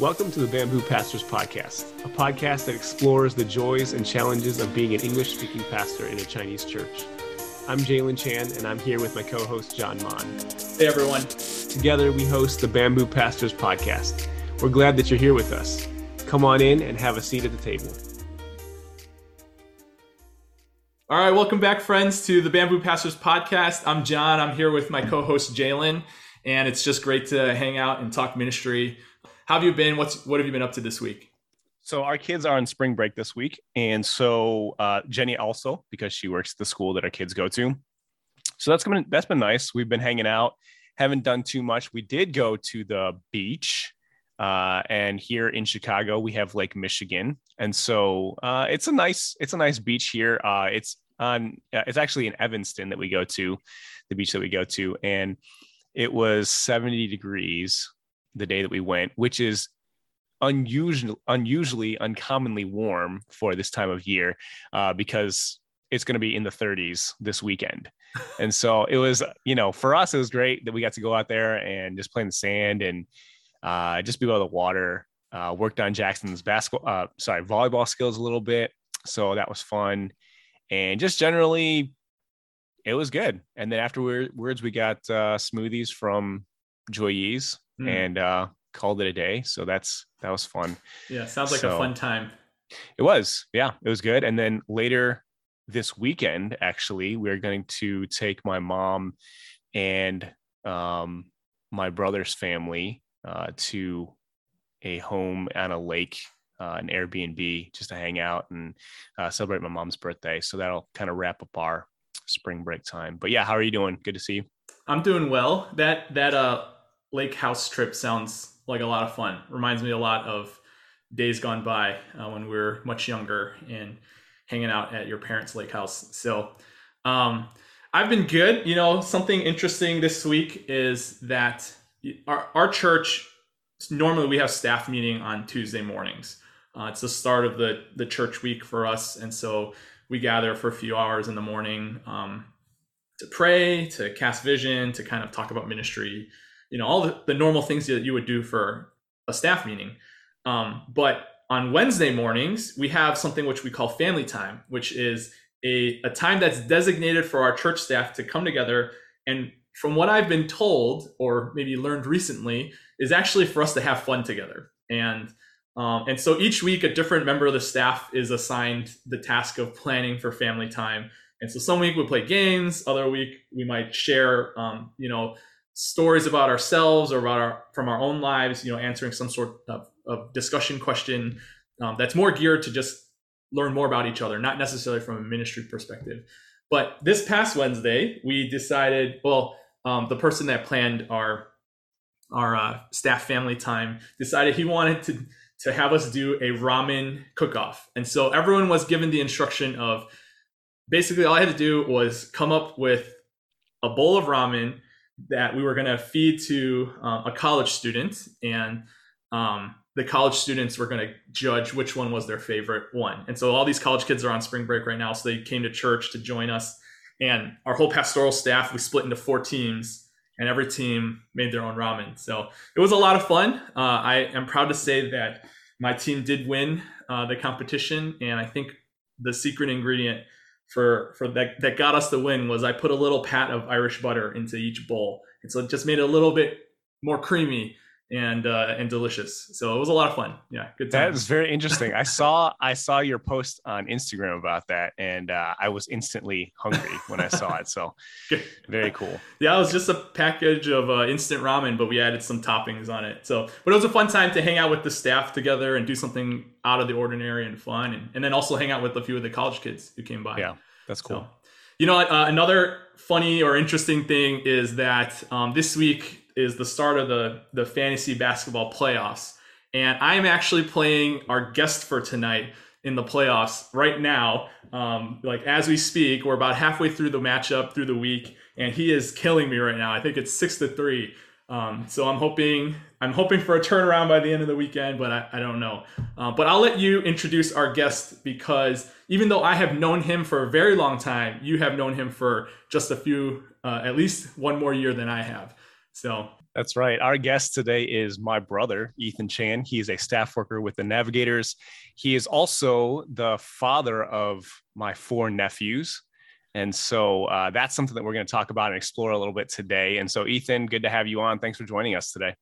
Welcome to the Bamboo Pastors Podcast, a podcast that explores the joys and challenges of being an English speaking pastor in a Chinese church. I'm Jalen Chan, and I'm here with my co host, John Mon. Hey, everyone. Together, we host the Bamboo Pastors Podcast. We're glad that you're here with us. Come on in and have a seat at the table. All right, welcome back, friends, to the Bamboo Pastors Podcast. I'm John. I'm here with my co host, Jalen, and it's just great to hang out and talk ministry. How have you been? What's what have you been up to this week? So our kids are on spring break this week, and so uh, Jenny also because she works at the school that our kids go to. So that's been that's been nice. We've been hanging out, haven't done too much. We did go to the beach, uh, and here in Chicago we have Lake Michigan, and so uh, it's a nice it's a nice beach here. Uh, it's on uh, it's actually in Evanston that we go to, the beach that we go to, and it was 70 degrees the day that we went, which is unusual, unusually, uncommonly warm for this time of year, uh, because it's going to be in the 30s this weekend. and so it was, you know, for us, it was great that we got to go out there and just play in the sand and uh, just be by the water. Uh, worked on Jackson's basketball, uh, sorry, volleyball skills a little bit. So that was fun. And just generally, it was good. And then afterwards, we got uh, smoothies from Joy Yee's mm. and uh, called it a day. So that's that was fun. Yeah, sounds like so, a fun time. It was. Yeah, it was good. And then later this weekend, actually, we're going to take my mom and um, my brother's family uh, to a home on a lake, uh, an Airbnb, just to hang out and uh, celebrate my mom's birthday. So that'll kind of wrap up our spring break time. But yeah, how are you doing? Good to see you. I'm doing well. That that uh lake house trip sounds like a lot of fun. Reminds me a lot of days gone by uh, when we were much younger and hanging out at your parents' lake house. So, um, I've been good. You know, something interesting this week is that our, our church normally we have staff meeting on Tuesday mornings. Uh, it's the start of the the church week for us, and so we gather for a few hours in the morning um, to pray, to cast vision, to kind of talk about ministry, you know all the, the normal things that you would do for a staff meeting. Um, but on wednesday mornings we have something which we call family time which is a, a time that's designated for our church staff to come together. And from what i've been told or maybe learned recently is actually for us to have fun together. And um, and so each week a different member of the staff is assigned the task of planning for family time. And so some week we play games other week we might share um, you know stories about ourselves or about our from our own lives you know answering some sort of, of discussion question um, that's more geared to just learn more about each other not necessarily from a ministry perspective. But this past wednesday we decided well um, the person that planned our our uh, staff family time decided he wanted to to have us do a ramen cook-off. And so everyone was given the instruction of basically all i had to do was come up with a bowl of ramen that we were going to feed to um, a college student, and um, the college students were going to judge which one was their favorite one. And so all these college kids are on spring break right now, so they came to church to join us. And our whole pastoral staff, we split into four teams, and every team made their own ramen. So it was a lot of fun. Uh, I am proud to say that my team did win uh, the competition, and I think the secret ingredient for for that that got us the win was I put a little pat of Irish butter into each bowl, and so it just made it a little bit more creamy and uh, and delicious. So it was a lot of fun. Yeah, good time. That was very interesting. I saw I saw your post on Instagram about that, and uh, I was instantly hungry when I saw it. So very cool. Yeah, it was just a package of uh, instant ramen, but we added some toppings on it. So, but it was a fun time to hang out with the staff together and do something out of the ordinary and fun, and, and then also hang out with a few of the college kids who came by. Yeah, that's cool. So, you know, uh, another funny or interesting thing is that um, this week is the start of the the fantasy basketball playoffs. And I'm actually playing our guest for tonight in the playoffs right now. Um, like as we speak, we're about halfway through the matchup through the week, and he is killing me right now. I think it's six to three. Um, so I'm hoping I'm hoping for a turnaround by the end of the weekend, but I, I don't know. Uh, but I'll let you introduce our guest because even though I have known him for a very long time, you have known him for just a few, uh, at least one more year than I have. So that's right. Our guest today is my brother, Ethan Chan. He is a staff worker with the Navigators. He is also the father of my four nephews. And so uh, that's something that we're going to talk about and explore a little bit today. And so, Ethan, good to have you on. Thanks for joining us today.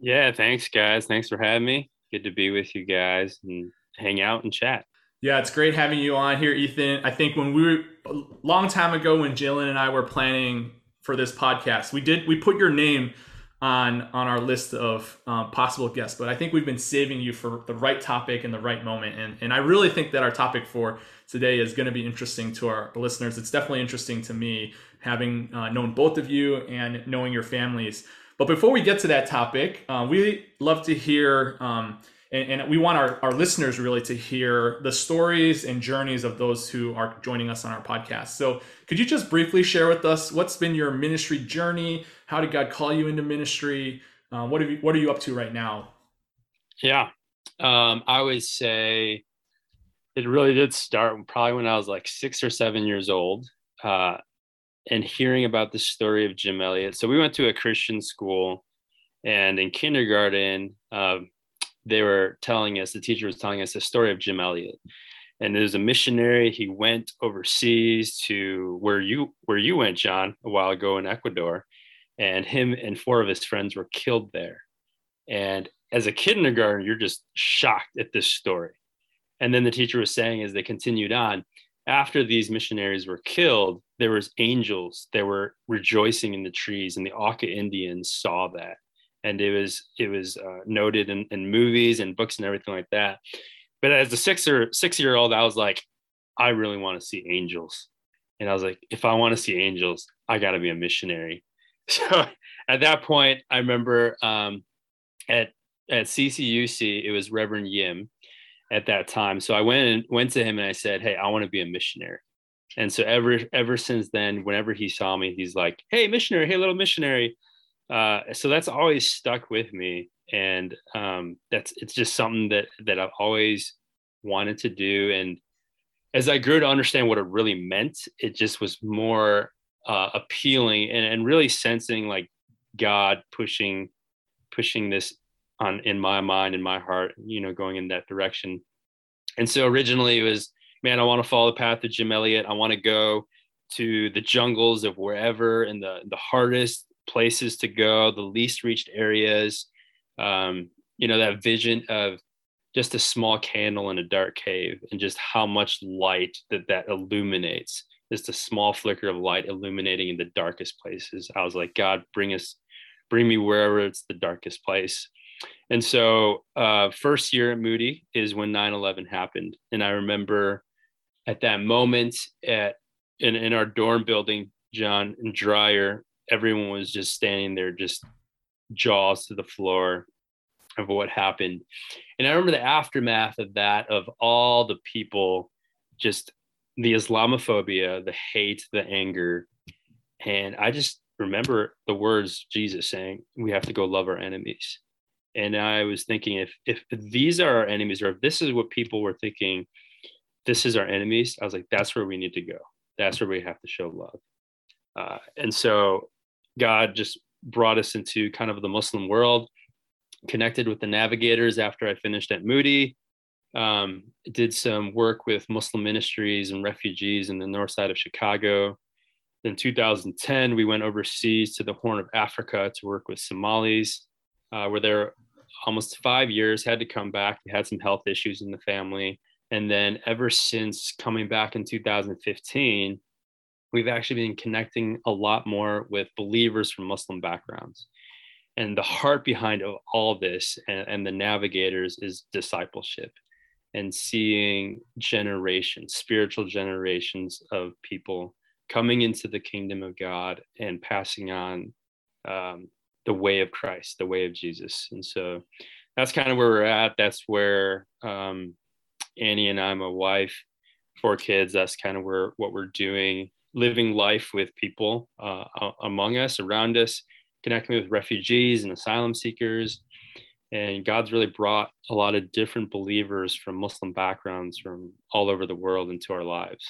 Yeah, thanks, guys. Thanks for having me. Good to be with you guys and hang out and chat. Yeah, it's great having you on here, Ethan. I think when we were a long time ago when Jalen and I were planning for this podcast, we did we put your name on on our list of um, possible guests, but I think we've been saving you for the right topic and the right moment. And and I really think that our topic for today is going to be interesting to our listeners. It's definitely interesting to me, having uh, known both of you and knowing your families. But before we get to that topic, uh, we love to hear, um, and, and, we want our, our listeners really to hear the stories and journeys of those who are joining us on our podcast. So, could you just briefly share with us what's been your ministry journey? How did God call you into ministry? Uh, what, have you, what are you up to right now? Yeah, um, I would say it really did start probably when I was like six or seven years old. Uh, and hearing about the story of Jim Elliot. So we went to a Christian school, and in kindergarten, uh, they were telling us the teacher was telling us the story of Jim Elliot. And there's a missionary. He went overseas to where you where you went, John, a while ago in Ecuador, and him and four of his friends were killed there. And as a kindergarten, you're just shocked at this story. And then the teacher was saying as they continued on, after these missionaries were killed, there was angels that were rejoicing in the trees, and the Auca Indians saw that, and it was it was uh, noted in, in movies and books and everything like that. But as a six or six year old, I was like, I really want to see angels, and I was like, if I want to see angels, I got to be a missionary. So at that point, I remember um, at at CCUC, it was Reverend Yim, at that time. So I went and went to him and I said, "Hey, I want to be a missionary." And so ever ever since then, whenever he saw me, he's like, "Hey, missionary! Hey, little missionary!" Uh, so that's always stuck with me, and um, that's it's just something that that I've always wanted to do. And as I grew to understand what it really meant, it just was more uh, appealing and, and really sensing like God pushing pushing this on in my mind in my heart you know going in that direction and so originally it was man i want to follow the path of jim elliot i want to go to the jungles of wherever and the the hardest places to go the least reached areas um, you know that vision of just a small candle in a dark cave and just how much light that that illuminates. Just a small flicker of light illuminating in the darkest places. I was like god bring us bring me wherever it's the darkest place. And so, uh, first year at Moody is when 9 11 happened. And I remember at that moment at in, in our dorm building, John and Dreyer, everyone was just standing there, just jaws to the floor of what happened. And I remember the aftermath of that, of all the people, just the Islamophobia, the hate, the anger. And I just remember the words Jesus saying, We have to go love our enemies and i was thinking if if these are our enemies or if this is what people were thinking this is our enemies i was like that's where we need to go that's where we have to show love uh, and so god just brought us into kind of the muslim world connected with the navigators after i finished at moody um, did some work with muslim ministries and refugees in the north side of chicago in 2010 we went overseas to the horn of africa to work with somalis uh, where there almost five years, had to come back. He had some health issues in the family. And then ever since coming back in 2015, we've actually been connecting a lot more with believers from Muslim backgrounds. And the heart behind all this and, and the navigators is discipleship and seeing generations, spiritual generations of people coming into the kingdom of God and passing on um, the way of Christ, the way of Jesus. And so that's kind of where we're at. That's where um, Annie and I, my wife, four kids. That's kind of where what we're doing, living life with people uh, among us, around us, connecting with refugees and asylum seekers. And God's really brought a lot of different believers from Muslim backgrounds from all over the world into our lives.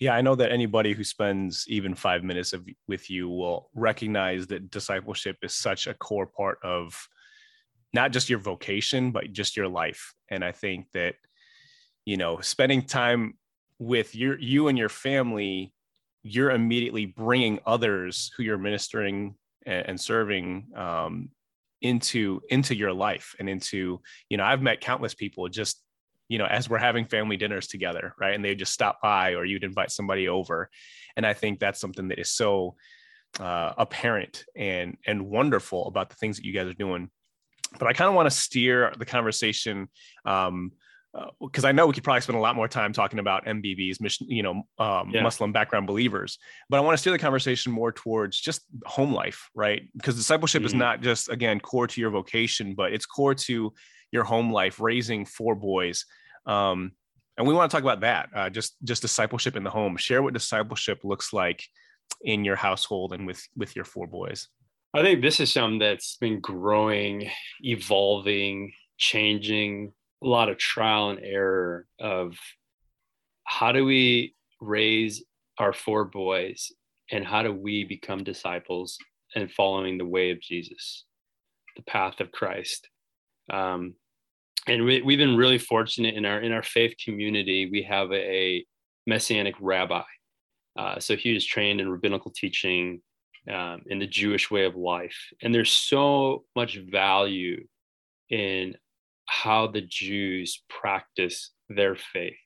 Yeah, I know that anybody who spends even five minutes of, with you will recognize that discipleship is such a core part of not just your vocation, but just your life. And I think that, you know, spending time with your you and your family, you're immediately bringing others who you're ministering and, serving um, into into your life and into you know I've met countless people just you know, as we're having family dinners together, right? And they just stop by or you'd invite somebody over. And I think that's something that is so uh, apparent and and wonderful about the things that you guys are doing. But I kind of want to steer the conversation um, because uh, I know we could probably spend a lot more time talking about MBBs, mission, you know, um, yeah. Muslim background believers. But I want to steer the conversation more towards just home life, right? Because discipleship mm-hmm. is not just again core to your vocation, but it's core to your home life, raising four boys. Um, and we want to talk about that, uh, just just discipleship in the home. Share what discipleship looks like in your household and with with your four boys. I think this is something that's been growing, evolving, changing. A lot of trial and error of how do we raise our four boys and how do we become disciples and following the way of Jesus, the path of Christ. Um, and we, have been really fortunate in our in our faith community. We have a, a messianic rabbi, uh, so he was trained in rabbinical teaching um, in the Jewish way of life, and there's so much value in how the Jews practice their faith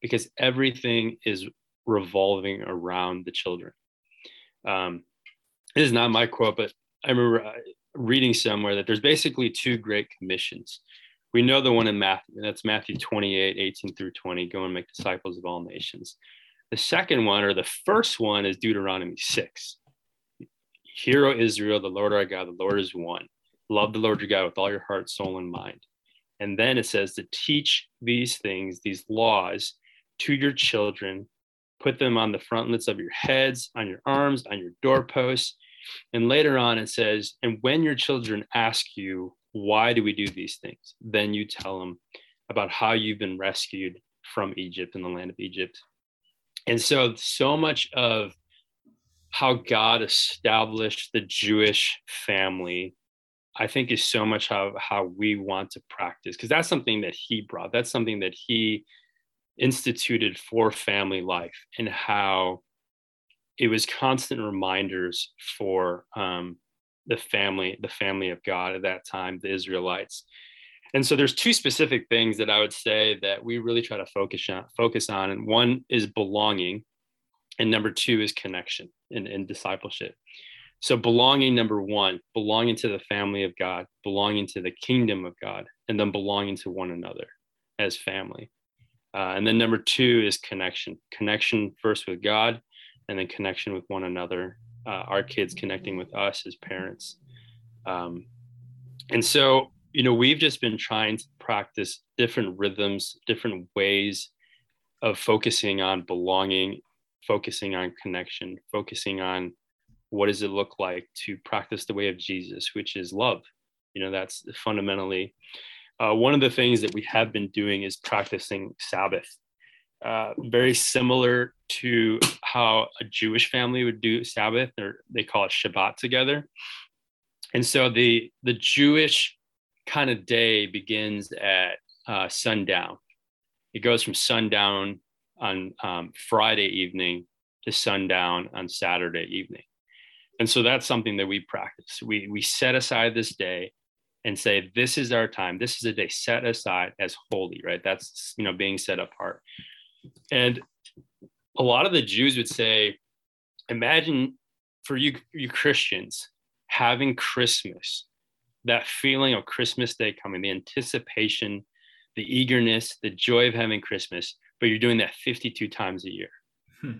because everything is revolving around the children. Um, this is not my quote, but I remember uh, reading somewhere that there's basically two great commissions we know the one in Matthew, that's Matthew 28, 18 through 20, go and make disciples of all nations. The second one, or the first one, is Deuteronomy 6. Hear, O Israel, the Lord our God, the Lord is one. Love the Lord your God with all your heart, soul, and mind. And then it says to teach these things, these laws, to your children, put them on the frontlets of your heads, on your arms, on your doorposts. And later on, it says, and when your children ask you, why do we do these things? Then you tell them about how you've been rescued from Egypt in the land of Egypt. And so, so much of how God established the Jewish family, I think, is so much how, how we want to practice, because that's something that He brought. That's something that He instituted for family life and how it was constant reminders for um, the family, the family of God at that time, the Israelites. And so there's two specific things that I would say that we really try to focus on, focus on. And one is belonging, and number two is connection and, and discipleship. So belonging, number one, belonging to the family of God, belonging to the kingdom of God, and then belonging to one another as family. Uh, and then number two is connection, connection first with God, and then connection with one another uh, our kids connecting with us as parents. Um, and so, you know, we've just been trying to practice different rhythms, different ways of focusing on belonging, focusing on connection, focusing on what does it look like to practice the way of Jesus, which is love. You know, that's fundamentally uh, one of the things that we have been doing is practicing Sabbath uh, very similar to how a Jewish family would do Sabbath, or they call it Shabbat together. And so the the Jewish kind of day begins at uh, sundown. It goes from sundown on um, Friday evening to sundown on Saturday evening. And so that's something that we practice. We we set aside this day and say this is our time. This is a day set aside as holy, right? That's you know being set apart. And a lot of the Jews would say, imagine for you, you Christians having Christmas, that feeling of Christmas Day coming, the anticipation, the eagerness, the joy of having Christmas, but you're doing that 52 times a year. Hmm.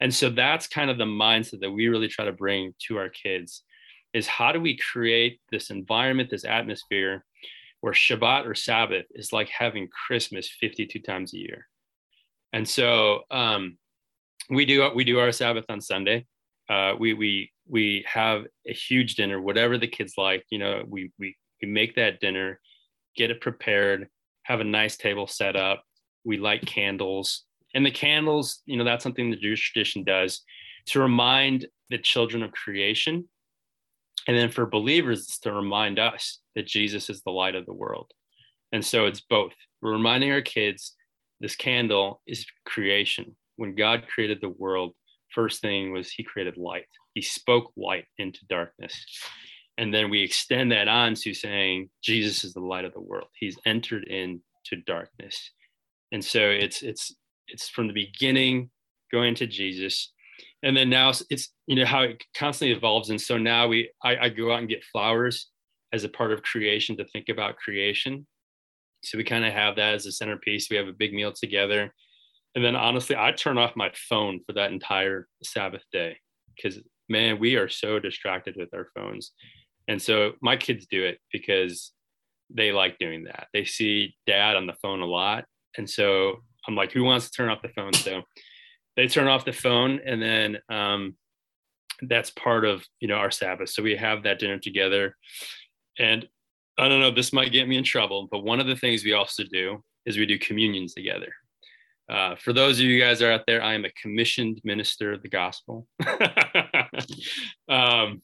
And so that's kind of the mindset that we really try to bring to our kids is how do we create this environment, this atmosphere where Shabbat or Sabbath is like having Christmas 52 times a year. And so um, we do we do our Sabbath on Sunday. Uh, we we we have a huge dinner, whatever the kids like. You know, we we we make that dinner, get it prepared, have a nice table set up. We light candles, and the candles, you know, that's something the Jewish tradition does to remind the children of creation and then for believers, it's to remind us that Jesus is the light of the world. And so it's both. We're reminding our kids this candle is creation. When God created the world, first thing was he created light. He spoke light into darkness. And then we extend that on to saying Jesus is the light of the world. He's entered into darkness. And so it's it's it's from the beginning going to Jesus. And then now it's you know how it constantly evolves. And so now we I, I, go out and get flowers as a part of creation to think about creation. So we kind of have that as a centerpiece. We have a big meal together. And then honestly i turn off my phone for that entire sabbath day because man we are so distracted with our phones. And so my kids do it because they like doing that. They see dad on the phone a lot. And so i'm like who wants to turn off the phone? So they turn off the phone and then um, that's part of you know our sabbath. So we have that dinner together. And i don't know this might get me in trouble but one of the things we also do is we do communions together. Uh, for those of you guys are out there i am a commissioned minister of the gospel. Um,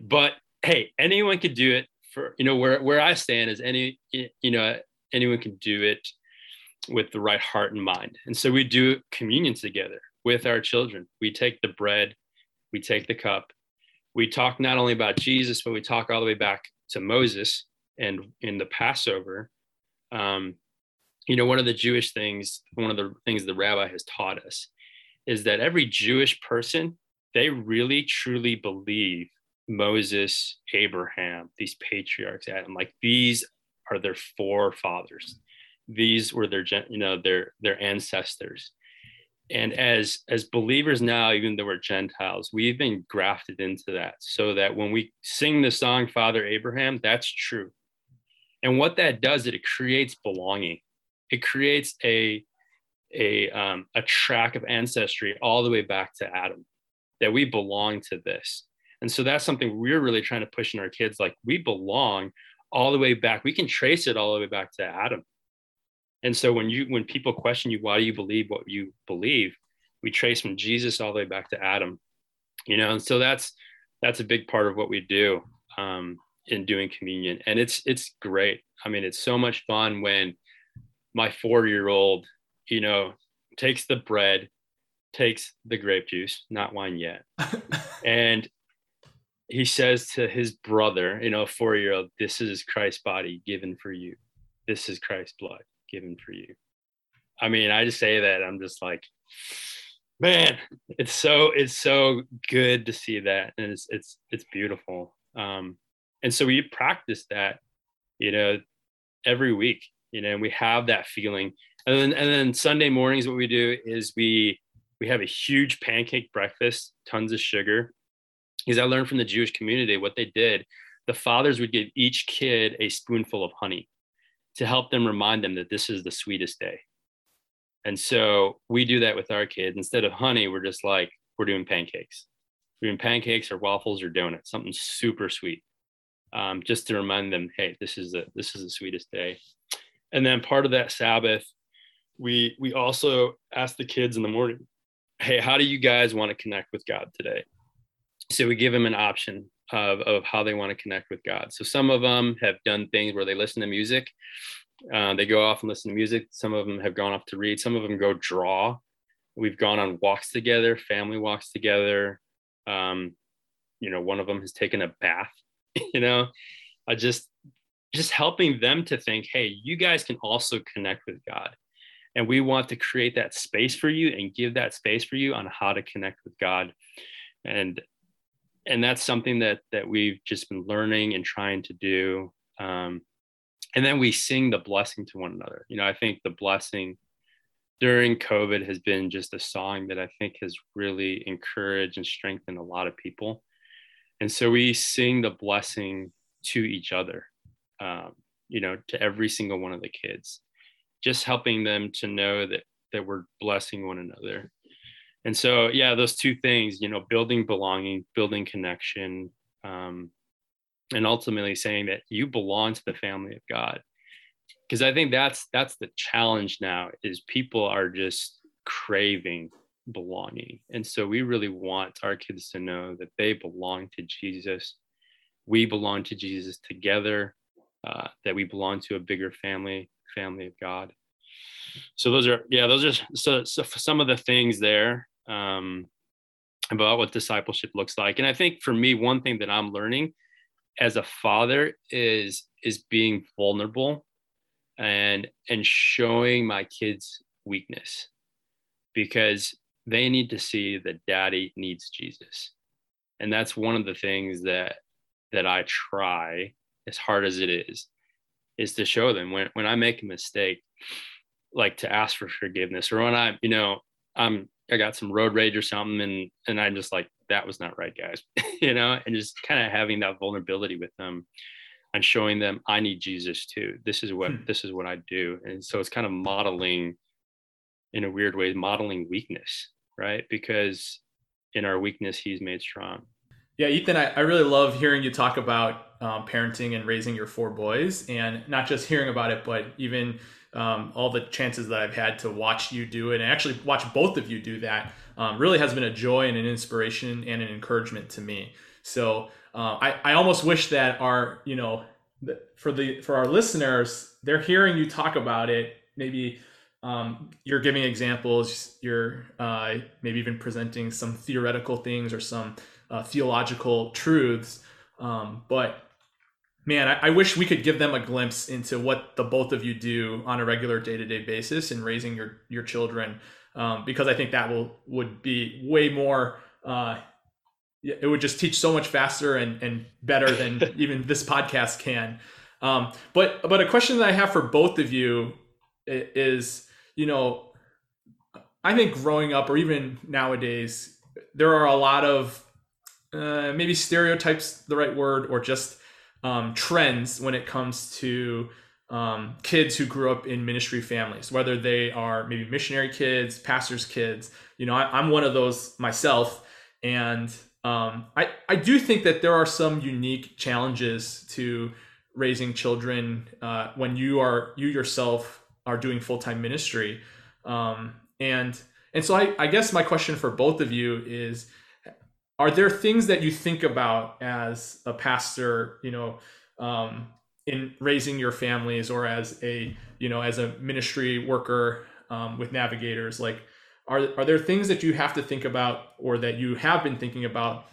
but hey anyone could do it for you know where, where i stand is any you know anyone can do it with the right heart and mind. And so we do communion together with our children. We take the bread, we take the cup. We talk not only about Jesus, but we talk all the way back to Moses and in the Passover. Um, you know, one of the Jewish things, one of the things the rabbi has taught us is that every Jewish person, they really truly believe Moses, Abraham, these patriarchs, Adam, like these are their forefathers these were their you know their their ancestors. And as as believers now even though we're gentiles we've been grafted into that so that when we sing the song father abraham that's true. And what that does it creates belonging. It creates a a um, a track of ancestry all the way back to adam that we belong to this. And so that's something we're really trying to push in our kids like we belong all the way back. We can trace it all the way back to adam and so when you when people question you, why do you believe what you believe? We trace from Jesus all the way back to Adam, you know. And so that's that's a big part of what we do um, in doing communion, and it's it's great. I mean, it's so much fun when my four year old, you know, takes the bread, takes the grape juice, not wine yet, and he says to his brother, you know, four year old, this is Christ's body given for you. This is Christ's blood given for you. I mean, I just say that I'm just like, man, it's so it's so good to see that, and it's it's it's beautiful. Um, and so we practice that, you know, every week, you know, and we have that feeling. And then and then Sunday mornings, what we do is we we have a huge pancake breakfast, tons of sugar. Because I learned from the Jewish community what they did, the fathers would give each kid a spoonful of honey to help them remind them that this is the sweetest day. And so we do that with our kids. Instead of honey, we're just like, we're doing pancakes. We're doing pancakes or waffles or donuts, something super sweet. Um, just to remind them, hey, this is the this is the sweetest day. And then part of that Sabbath, we we also ask the kids in the morning, hey, how do you guys want to connect with God today? So we give them an option of, of how they want to connect with God. So some of them have done things where they listen to music. Uh, they go off and listen to music. Some of them have gone off to read. Some of them go draw. We've gone on walks together, family walks together. Um, you know, one of them has taken a bath. you know, I just just helping them to think, hey, you guys can also connect with God. And we want to create that space for you and give that space for you on how to connect with God. And and that's something that that we've just been learning and trying to do um, and then we sing the blessing to one another you know i think the blessing during covid has been just a song that i think has really encouraged and strengthened a lot of people and so we sing the blessing to each other um, you know, to every single one of the kids, just helping them to know that that we're blessing one another. And so, yeah, those two things, you know, building belonging, building connection, um, and ultimately saying that you belong to the family of God. Because I think that's that's the challenge now is people are just craving belonging. And so we really want our kids to know that they belong to Jesus. We belong to Jesus together, uh, that we belong to a bigger family, family of God. So those are, yeah, those are so, so some of the things there um, about what discipleship looks like. And I think for me, one thing that I'm learning as a father is is being vulnerable and and showing my kids weakness because they need to see that daddy needs Jesus. And that's one of the things that that I try as hard as it is is to show them when when I make a mistake like to ask for forgiveness or when I you know I'm I got some road rage or something and and I'm just like that was not right guys you know and just kind of having that vulnerability with them and showing them I need Jesus too. This is what hmm. this is what I do. And so it's kind of modeling in a weird way modeling weakness right? Because in our weakness he's made strong. Yeah ethan i, I really love hearing you talk about um, parenting and raising your four boys and not just hearing about it but even um, all the chances that i've had to watch you do it and actually watch both of you do that um, really has been a joy and an inspiration and an encouragement to me. So uh, I, I almost wish that our you know for the for our listeners they're hearing you talk about it. Maybe um, you're giving examples you're uh, maybe even presenting some theoretical things or some uh, theological truths. Um, but man I, I, wish we could give them a glimpse into what the both of you do on a regular day-to-day basis in raising your your children um, because i think that will would be way more uh, it would just teach so much faster and, and better than even this podcast can. Um, but but a question that i have for both of you is you know, I think growing up or even nowadays, there are a lot of uh, maybe stereotypes, the right word, or just um, trends when it comes to um, kids who grew up in ministry families, whether they are maybe missionary kids, pastors' kids. You know, I, am one of those myself. And um, I, I do think that there are some unique challenges to raising children uh, when you are you yourself are doing full time ministry. Um, and and so I, I guess my question for both of you is are there things that you think about as a pastor, you know, um, in raising your families or as a, you know, as a ministry worker um, with navigators? Like, are, are there things that you have to think about or that you have been thinking about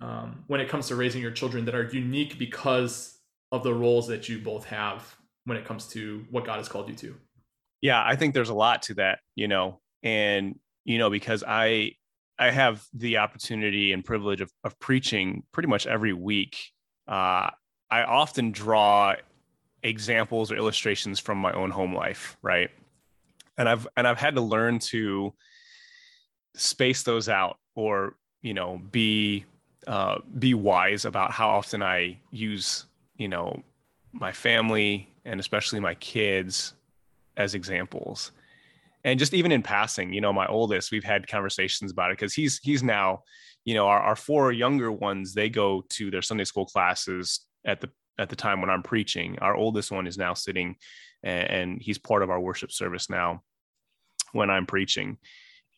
um, when it comes to raising your children that are unique because of the roles that you both have when it comes to what God has called you to? yeah i think there's a lot to that you know and you know because i i have the opportunity and privilege of, of preaching pretty much every week. Uh, i often draw examples or illustrations from my own home life right? And i've and i've had to learn to space those out or you know be uh, be wise about how often i use you know my family and especially my kids as examples and just even in passing you know my oldest we've had conversations about it because he's he's now you know our, our four younger ones they go to their sunday school classes at the at the time when i'm preaching our oldest one is now sitting and, and he's part of our worship service now when i'm preaching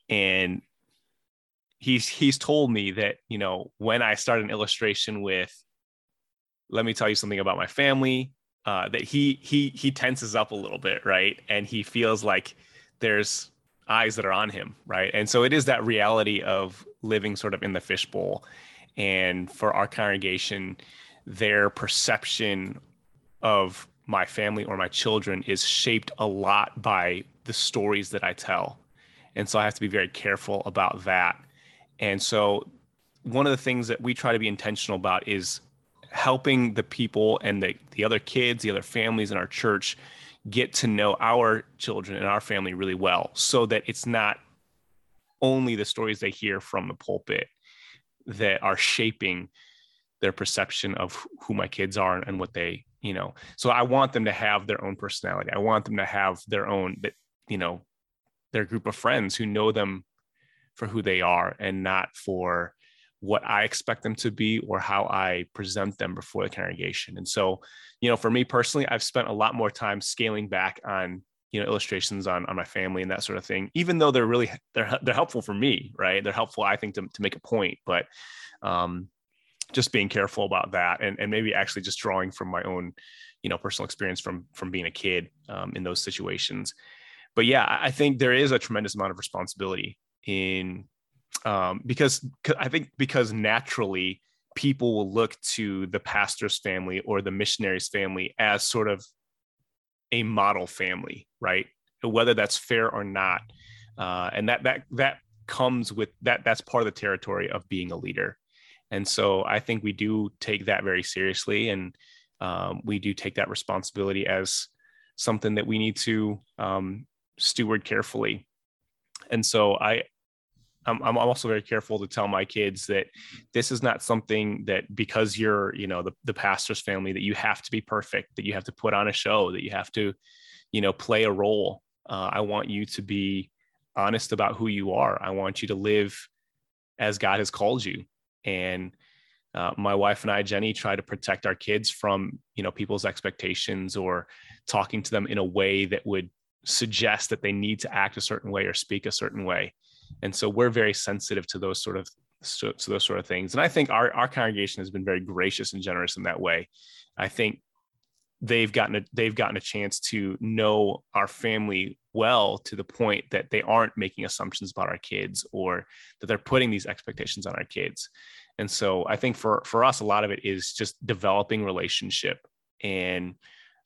and he's he's told me that you know when i start an illustration with let me tell you something about my family uh, that he he he tenses up a little bit, right? And he feels like there's eyes that are on him, right? And so it is that reality of living sort of in the fishbowl. And for our congregation, their perception of my family or my children is shaped a lot by the stories that I tell. And so I have to be very careful about that. And so one of the things that we try to be intentional about is helping the people and the, the other kids, the other families in our church get to know our children and our family really well so that it's not only the stories they hear from the pulpit that are shaping their perception of who my kids are and what they you know. So i want them to have their own personality. I want them to have their own you know their group of friends who know them for who they are and not for what I expect them to be or how I present them before the congregation. And so, you know, for me personally, I've spent a lot more time scaling back on, you know, illustrations on, on my family and that sort of thing, even though they're really, they're, they're helpful for me, right? They're helpful, I think, to, to make a point, but um, just being careful about that and, and maybe actually just drawing from my own, you know, personal experience from, from being a kid um, in those situations. But yeah, I think there is a tremendous amount of responsibility in um, because I think because naturally people will look to the pastor's family or the missionary's family as sort of a model family, right? Whether that's fair or not, uh, and that that that comes with that. That's part of the territory of being a leader, and so I think we do take that very seriously, and um, we do take that responsibility as something that we need to um, steward carefully. And so I I'm, I'm also very careful to tell my kids that this is not something that because you're you know the, the pastor's family that you have to be perfect that you have to put on a show that you have to you know play a role. Uh, i want you to be honest about who you are. I want you to live as god has called you. And uh, my wife and i jenny try to protect our kids from you know people's expectations or talking to them in a way that would suggest that they need to act a certain way or speak a certain way and so we're very sensitive to those sort of to those sort of things. And i think our, our congregation has been very gracious and generous in that way. I think they've gotten a they've gotten a chance to know our family well to the point that they aren't making assumptions about our kids or that they're putting these expectations on our kids. And so i think for for us a lot of it is just developing relationship and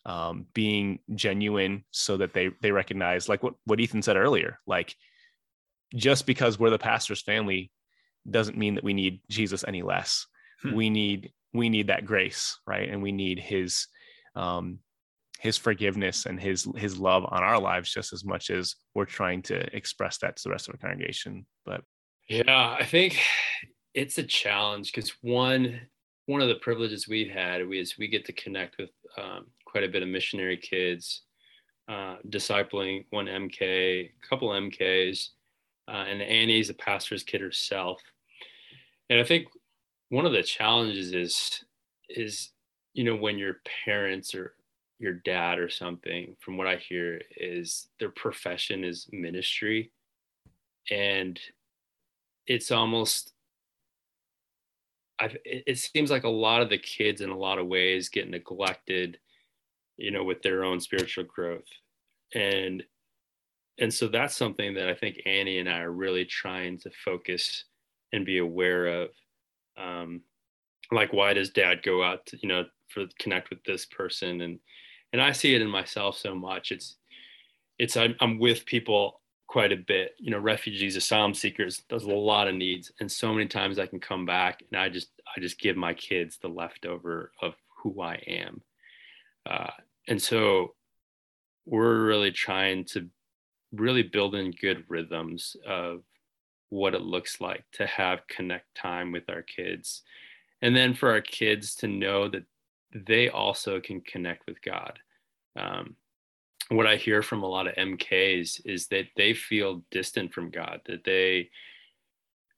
um, being genuine so that they they recognize like what what ethan said earlier like just because we're the pastor's family doesn't mean that we need Jesus any less. Hmm. We need we need that grace, right? And we need his um his forgiveness and his his love on our lives just as much as we're trying to express that to the rest of the congregation. But yeah, I think it's a challenge because one one of the privileges we've had is we get to connect with um, quite a bit of missionary kids, uh, discipling one MK, a couple MKs, uh, and Annie's a pastor's kid herself. And I think one of the challenges is is you know when your parents or your dad or something from what i hear is their profession is ministry and it's almost I've, it seems like a lot of the kids in a lot of ways get neglected you know with their own spiritual growth and and so that's something that I think Annie and I are really trying to focus and be aware of. Um, like, why does Dad go out to you know for connect with this person and and I see it in myself so much. It's it's I'm, I'm with people quite a bit. You know, refugees, asylum seekers. There's a lot of needs, and so many times I can come back and I just I just give my kids the leftover of who I am, uh, and so we're really trying to really building good rhythms of what it looks like to have connect time with our kids. And then for our kids to know that they also can connect with God. Um, what I hear from a lot of MKs is that they feel distant from God, that they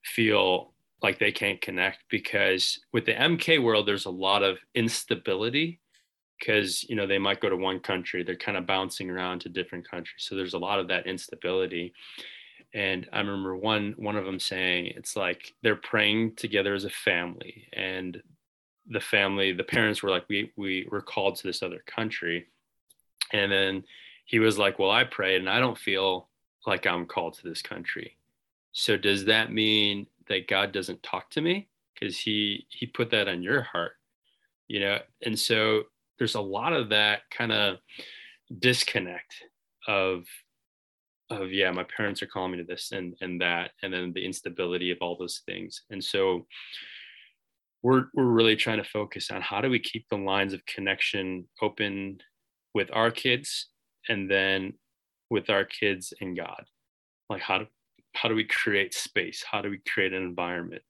feel like they can't connect because with the MK world, there's a lot of instability because you know they might go to one country they're kind of bouncing around to different countries so there's a lot of that instability. And i remember one one of them saying it's like they're praying together as a family and the family the parents were like we we were called to this other country. And then he was like well i prayed and i don't feel like i'm called to this country. So does that mean that god doesn't talk to me? Because he he put that on your heart you know? And so there's a lot of that kind of disconnect of of yeah my parents are calling me to this and and that and then the instability of all those things. And so we're we're really trying to focus on how do we keep the lines of connection open with our kids and then with our kids and God. Like how do how do we create space? How do we create an environment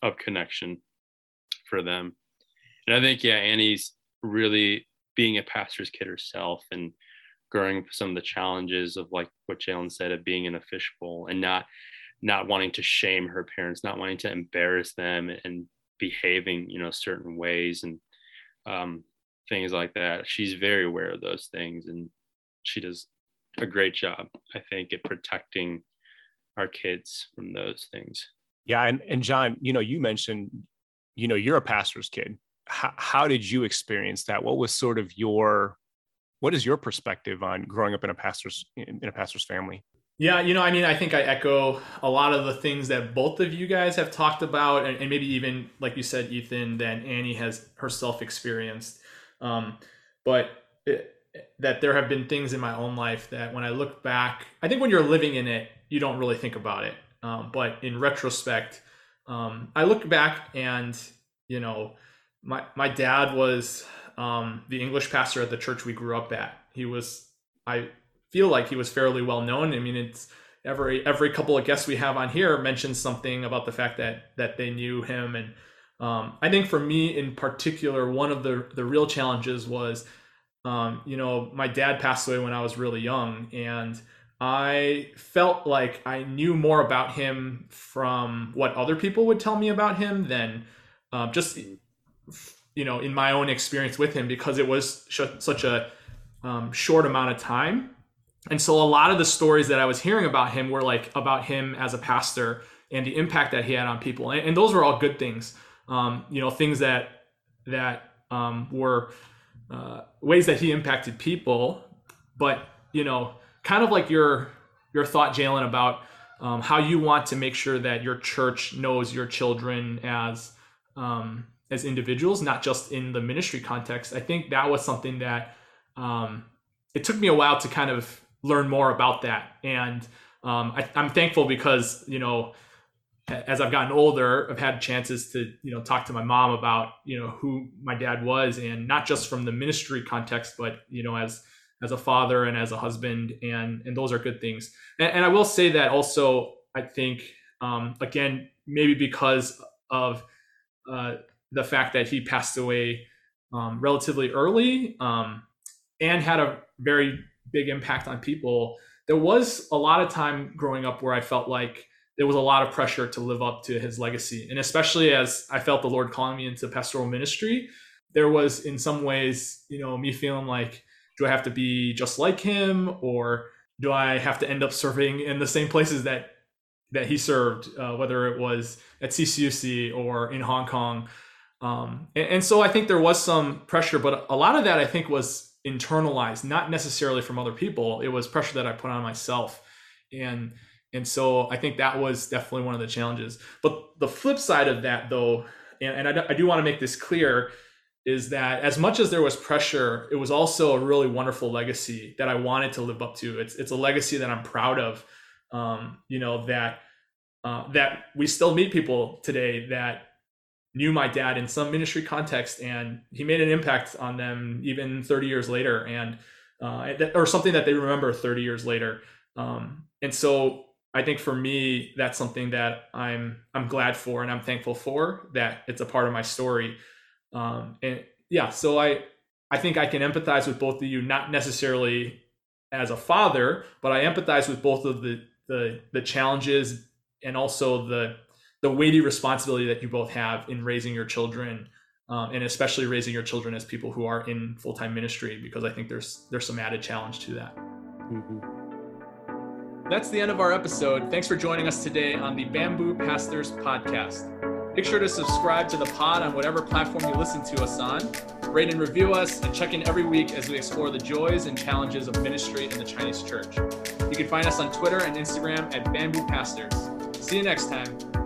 of connection for them? And I think yeah Annie's really being a pastor's kid herself and growing some of the challenges of like what Jalen said of being in a fishbowl and not not wanting to shame her parents, not wanting to embarrass them and behaving, you know, certain ways and um, things like that. She's very aware of those things and she does a great job, I think, at protecting our kids from those things. Yeah. And, and John, you know, you mentioned, you know, you're a pastor's kid. How, how did you experience that? What was sort of your, what is your perspective on growing up in a pastor's, in a pastor's family? Yeah, you know, I mean, I think I echo a lot of the things that both of you guys have talked about, and, and maybe even, like you said, Ethan, that Annie has herself experienced. Um, but it, that there have been things in my own life that when I look back, I think when you're living in it, you don't really think about it. Um, but in retrospect, um, I look back and, you know, my, my dad was um, the English pastor at the church we grew up at. He was, I feel like he was fairly well known. I mean, it's every every couple of guests we have on here mentions something about the fact that that they knew him, and um, I think for me in particular, one of the the real challenges was, um, you know, my dad passed away when I was really young, and I felt like I knew more about him from what other people would tell me about him than um, just you know in my own experience with him because it was sh- such a um, short amount of time and so a lot of the stories that I was hearing about him were like about him as a pastor and the impact that he had on people. And, and those were all good things. Um, you know, things that that um, were uh, ways that he impacted people. But you know, kind of like your your thought, Jalen, about um, how you want to make sure that your church knows your children as um, as individuals, not just in the ministry context. I think that was something that um, it took me a while to kind of learn more about that. And um, I, I'm thankful because you know as I've gotten older, I've had chances to, you know, talk to my mom about, you know, who my dad was and not just from the ministry context, but, you know, as, as a father and as a husband and, and those are good things. And, and I will say that also, I think, um, again, maybe because of uh, the fact that he passed away um, relatively early um, and had a very big impact on people, there was a lot of time growing up where I felt like there was a lot of pressure to live up to his legacy. And especially as I felt the Lord calling me into pastoral ministry, there was in some ways, you know, me feeling like, do I have to be just like him or do I have to end up serving in the same places that that he served, uh, whether it was at CCUC or in Hong Kong? Um, and, and so I think there was some pressure, but a lot of that I think was internalized, not necessarily from other people. It was pressure that I put on myself. And and so I think that was definitely one of the challenges. But the flip side of that, though, and, and I, I do want to make this clear, is that as much as there was pressure, it was also a really wonderful legacy that I wanted to live up to. It's it's a legacy that I'm proud of. Um, you know that uh, that we still meet people today that knew my dad in some ministry context and he made an impact on them even 30 years later and uh, or something that they remember 30 years later. Um, and so i think for me that's something that i'm i'm glad for and i'm thankful for that it's a part of my story. Um, and yeah so i i think i can empathize with both of you not necessarily as a father but i empathize with both of the the the challenges and also the the weighty responsibility that you both have in raising your children um, and especially raising your children as people who are in full-time ministry because i think there's there's some added challenge to that. Mm-hmm. that's the end of our episode. Thanks for joining us today on the bamboo pastors podcast. Make sure to subscribe to the pod on whatever platform you listen to us on. Rate and review us and check in every week as we explore the joys and challenges of ministry in the chinese church. You can find us on twitter and instagram at bamboo pastors. See you next time